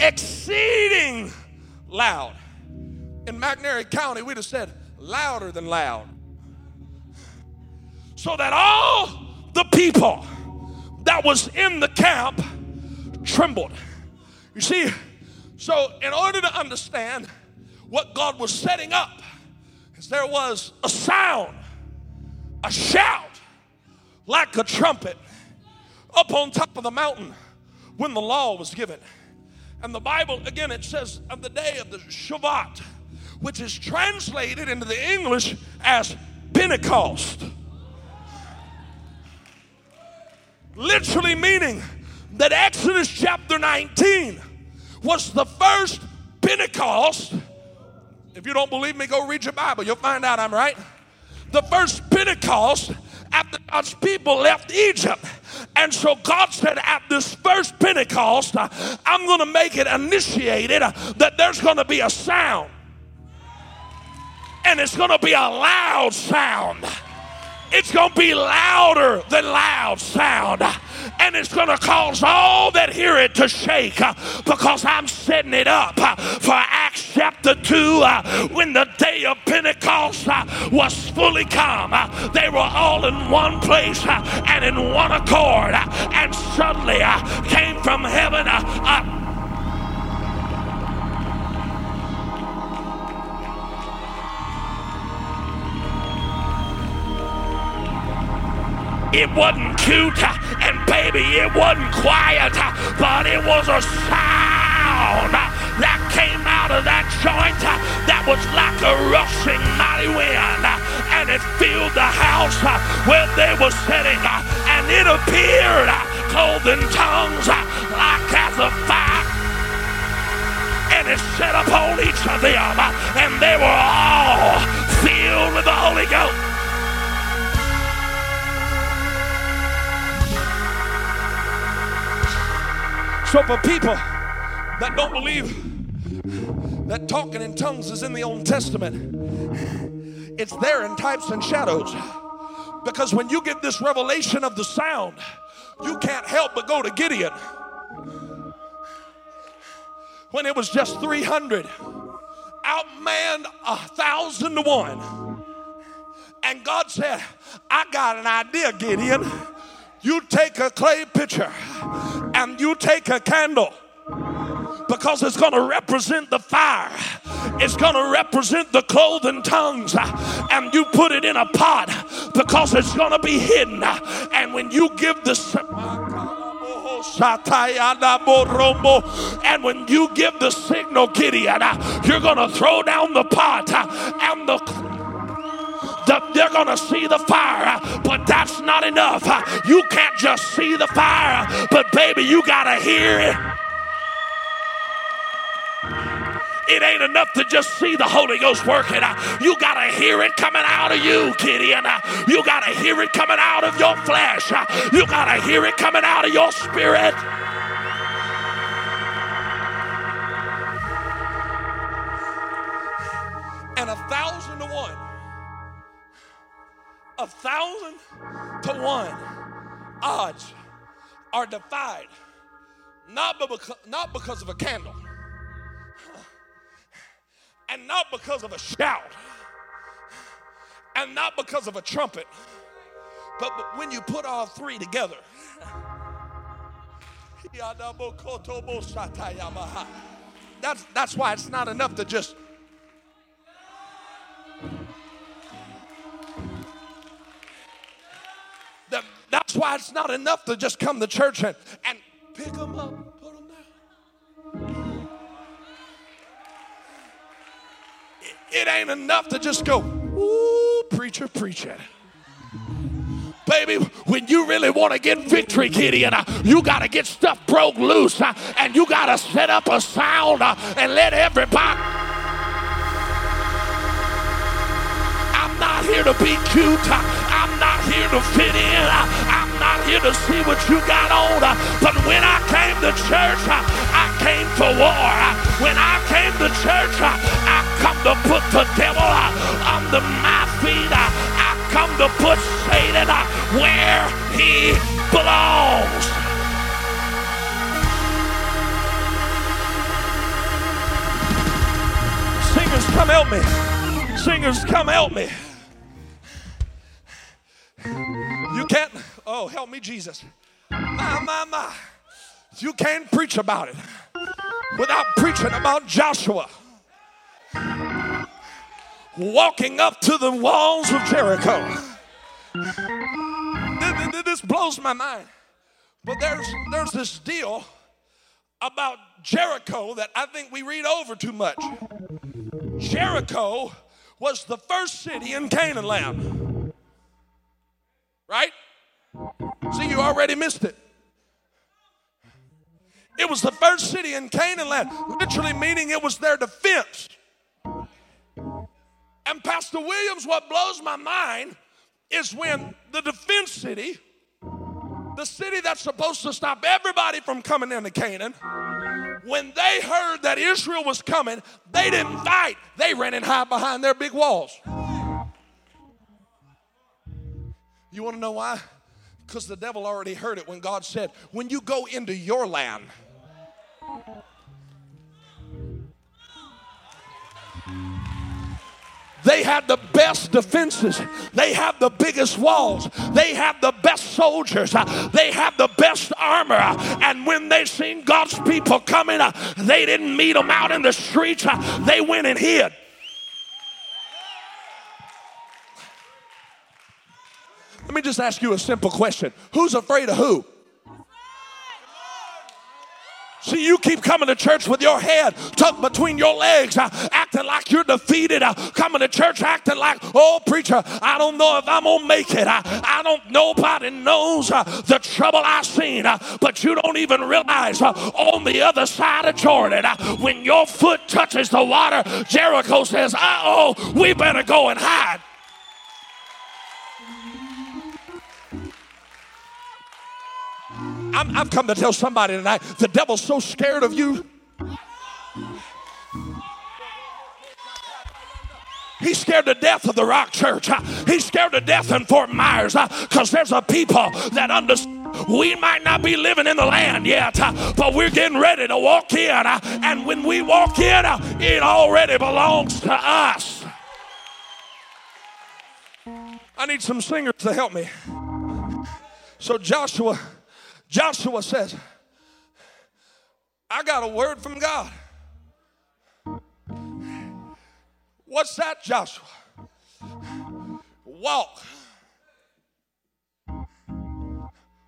exceeding loud. In McNairy County, we'd have said louder than loud. So that all the people that was in the camp trembled. You see, so, in order to understand what God was setting up, there was a sound, a shout, like a trumpet, up on top of the mountain when the law was given. And the Bible, again, it says of the day of the Shabbat, which is translated into the English as Pentecost. Literally meaning that Exodus chapter 19 was the first Pentecost. If you don't believe me, go read your Bible. You'll find out I'm right. The first Pentecost after God's people left Egypt. And so God said, at this first Pentecost, I'm going to make it initiated that there's going to be a sound. And it's going to be a loud sound. It's going to be louder than loud sound. And it's going to cause all that hear it to shake uh, because I'm setting it up uh, for Acts chapter 2 uh, when the day of Pentecost was fully come. They were all in one place and in one accord. And suddenly came from heaven a It wasn't cute, and baby, it wasn't quiet, but it was a sound that came out of that joint that was like a rushing mighty wind, and it filled the house where they were sitting, and it appeared clothed in tongues like as a fire and it set upon each of them, and they were all filled with the Holy Ghost. So for people that don't believe that talking in tongues is in the Old Testament, it's there in types and shadows. Because when you get this revelation of the sound, you can't help but go to Gideon. When it was just 300, outmanned a thousand to one. And God said, I got an idea, Gideon. You take a clay pitcher and you take a candle because it's going to represent the fire. It's going to represent the clothing tongues. And you put it in a pot because it's going to be hidden. And when you give the. And when you give the signal, Gideon, you're going to throw down the pot and the they're going to see the fire, but that's not enough. You can't just see the fire, but baby, you got to hear it. It ain't enough to just see the Holy Ghost working. You got to hear it coming out of you, Kitty. Gideon. You got to hear it coming out of your flesh. You got to hear it coming out of your spirit. And a thousand to one a thousand to one odds are defied. Not because, not because of a candle. And not because of a shout. And not because of a trumpet. But, but when you put all three together. That's, that's why it's not enough to just That's why it's not enough to just come to church and, and pick them up, put them down. It, it ain't enough to just go, ooh, preacher, it, Baby, when you really want to get victory, Gideon, uh, you got to get stuff broke loose uh, and you got to set up a sound uh, and let everybody. I'm not here to be cute. I'm not here to fit in. I'm not here to see what you got on. But when I came to church, I came for war. When I came to church, I come to put the devil under my feet. I come to put Satan where he belongs. Singers, come help me. Singers, come help me. Can't, oh, help me, Jesus. My, my, my. You can't preach about it without preaching about Joshua walking up to the walls of Jericho. This blows my mind. But there's, there's this deal about Jericho that I think we read over too much. Jericho was the first city in Canaan land. Right? You already missed it. It was the first city in Canaan land, literally meaning it was their defense. And Pastor Williams, what blows my mind is when the defense city, the city that's supposed to stop everybody from coming into Canaan, when they heard that Israel was coming, they didn't fight. They ran and hid behind their big walls. You want to know why? Because the devil already heard it when God said, When you go into your land, They had the best defenses. They have the biggest walls. They have the best soldiers. They have the best armor. And when they seen God's people coming, they didn't meet them out in the streets. They went and hid. Let me just ask you a simple question Who's afraid of who? See, you keep coming to church with your head tucked between your legs, uh, acting like you're defeated. Uh, coming to church acting like, oh, preacher, I don't know if I'm gonna make it. I, I don't. Nobody knows uh, the trouble I've seen, uh, but you don't even realize uh, on the other side of Jordan, uh, when your foot touches the water, Jericho says, "Uh oh, we better go and hide." I'm, I've come to tell somebody tonight the devil's so scared of you. He's scared to death of the Rock Church. He's scared to death in Fort Myers because there's a people that understand. We might not be living in the land yet, but we're getting ready to walk in. And when we walk in, it already belongs to us. I need some singers to help me. So, Joshua Joshua says, I got a word from God. What's that, Joshua? Walk.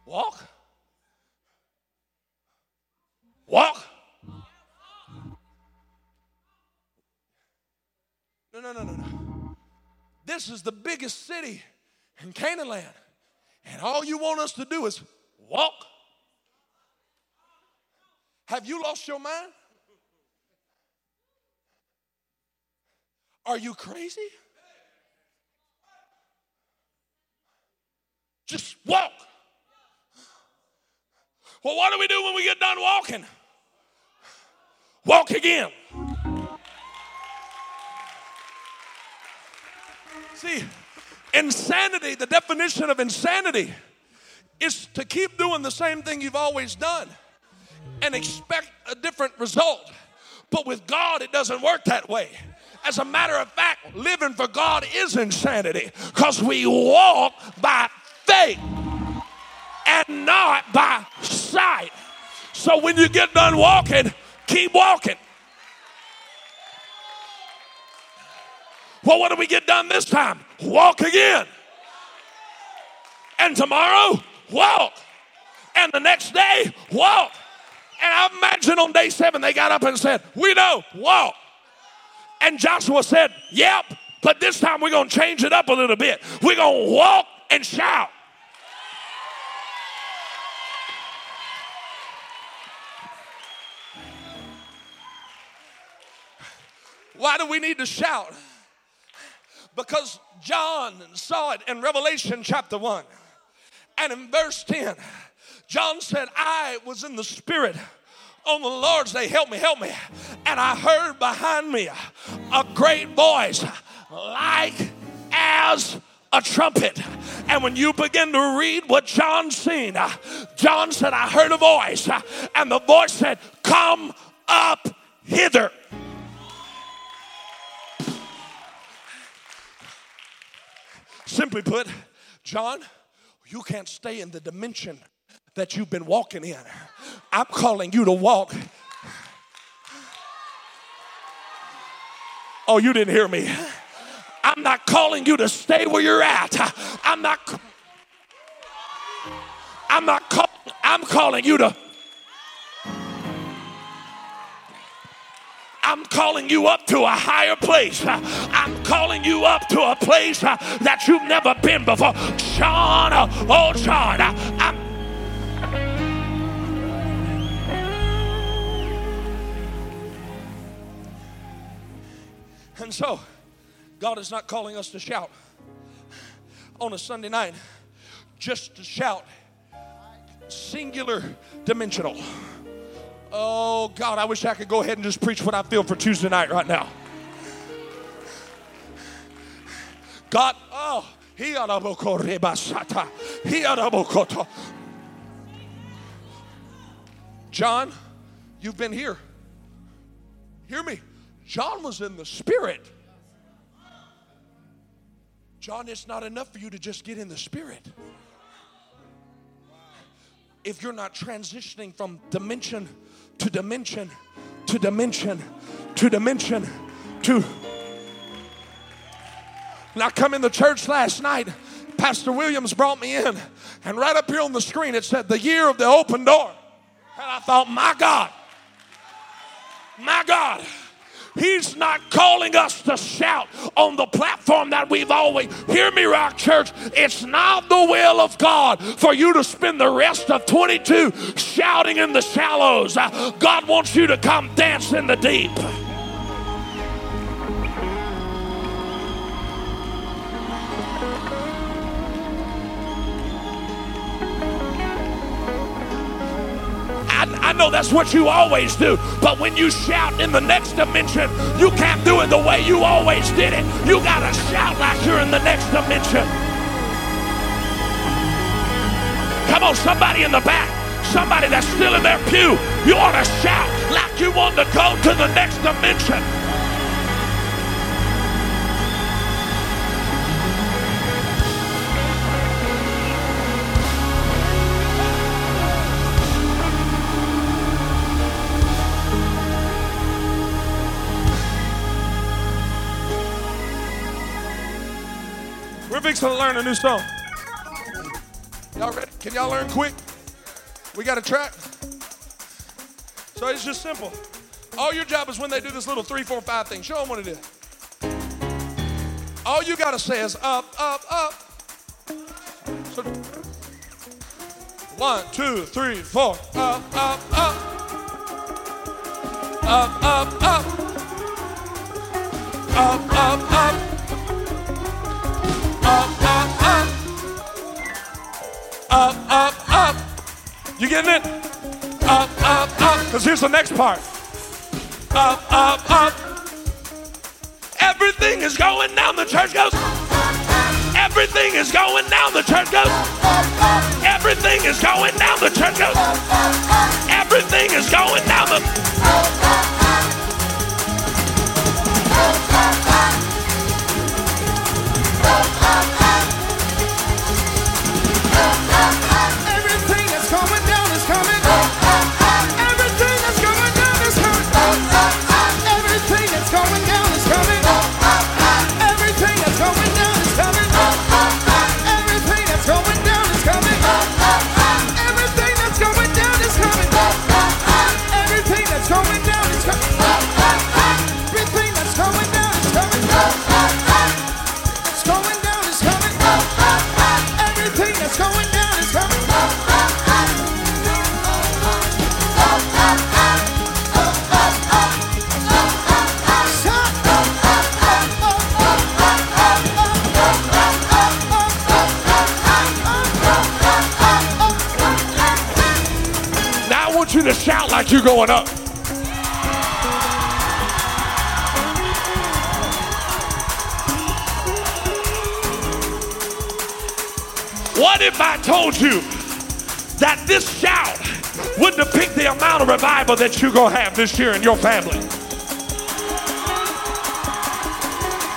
Walk. Walk. No, no, no, no, no. This is the biggest city in Canaan land. And all you want us to do is walk. Have you lost your mind? Are you crazy? Just walk. Well, what do we do when we get done walking? Walk again. See, insanity, the definition of insanity is to keep doing the same thing you've always done and expect a different result. But with God, it doesn't work that way. As a matter of fact, living for God is insanity because we walk by faith and not by sight. So when you get done walking, keep walking. Well, what do we get done this time? Walk again. And tomorrow, walk. And the next day, walk. And I imagine on day seven, they got up and said, We know, walk. And Joshua said, Yep, but this time we're going to change it up a little bit. We're going to walk and shout. Why do we need to shout? Because John saw it in Revelation chapter 1. And in verse 10, John said, I was in the Spirit on the Lord's day. Help me, help me. And I heard behind me a great voice like as a trumpet. And when you begin to read what John seen, John said, I heard a voice, and the voice said, Come up hither. Simply put, John, you can't stay in the dimension that you've been walking in. I'm calling you to walk. Oh, you didn't hear me. I'm not calling you to stay where you're at. I'm not I'm not call, I'm calling you to I'm calling you up to a higher place. I'm calling you up to a place that you've never been before. John, oh John, I'm And so, God is not calling us to shout on a Sunday night, just to shout, singular dimensional. Oh, God, I wish I could go ahead and just preach what I feel for Tuesday night right now. God, oh, he rebasata. Hiarabokoto. John, you've been here. Hear me. John was in the spirit. John, it's not enough for you to just get in the spirit. If you're not transitioning from dimension to dimension to dimension to dimension to. I come in the church last night. Pastor Williams brought me in, and right up here on the screen it said the year of the open door. And I thought, my God, my God. He's not calling us to shout on the platform that we've always. Hear me, Rock Church. It's not the will of God for you to spend the rest of 22 shouting in the shallows. Uh, God wants you to come dance in the deep. Know that's what you always do, but when you shout in the next dimension, you can't do it the way you always did it. You gotta shout like you're in the next dimension. Come on, somebody in the back, somebody that's still in their pew, you ought to shout like you want to go to the next dimension. Fixing to learn a new song. Y'all ready? Can y'all learn quick? We got a track. So it's just simple. All your job is when they do this little three, four, five thing. Show them what it is. All you got to say is up, up, up. So, one, two, three, four. Up, up, up. Up, up, up. Up, up, up. Up, up, up. Up, up, up. You getting it? Up, up, up. Because here's the next part. Up, up, up. Everything is going down. The church goes. Everything is going down. The church goes. Everything is going down. The church goes. Everything is going down. The like you're going up. What if I told you that this shout would depict the amount of revival that you're going to have this year in your family?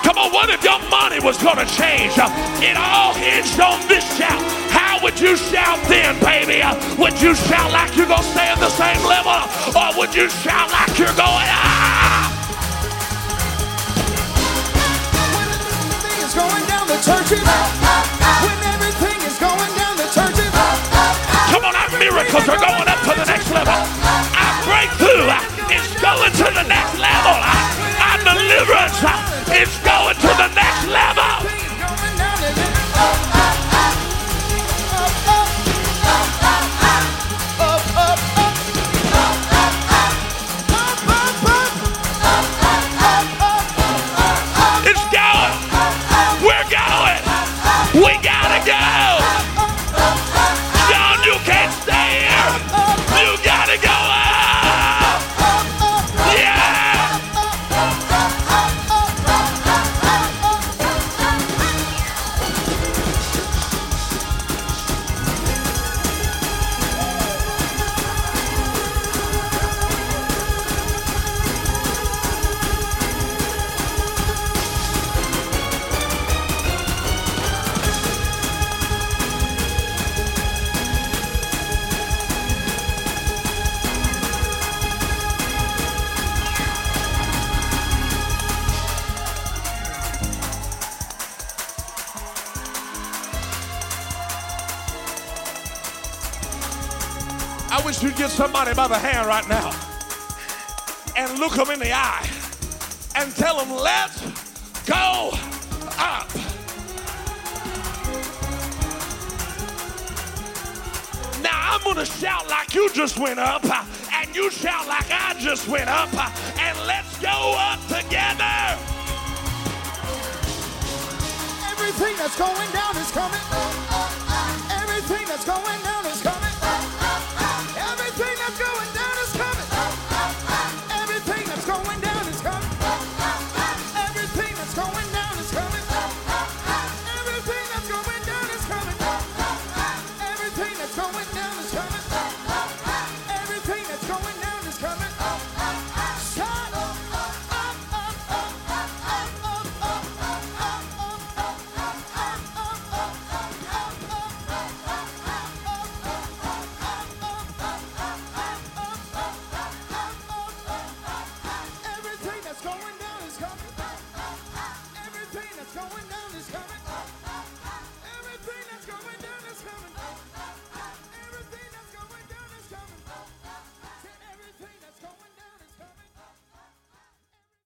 Come on, what if your money was going to change? It all hinged on this shout. Would you shout then, baby? Would you shout like you're going to stay at the same level? Or would you shout like you're going, ah? When everything is going down the churches. When everything is going down the churches. Come on, our miracles are going up to the next level. Our breakthrough is going to the next level. Our deliverance is going to the next level. The hand right now and look them in the eye and tell them, let's go up. Now I'm gonna shout like you just went up, and you shout like I just went up, and let's go up together. Everything that's going down is coming. Up. Everything that's going down is coming.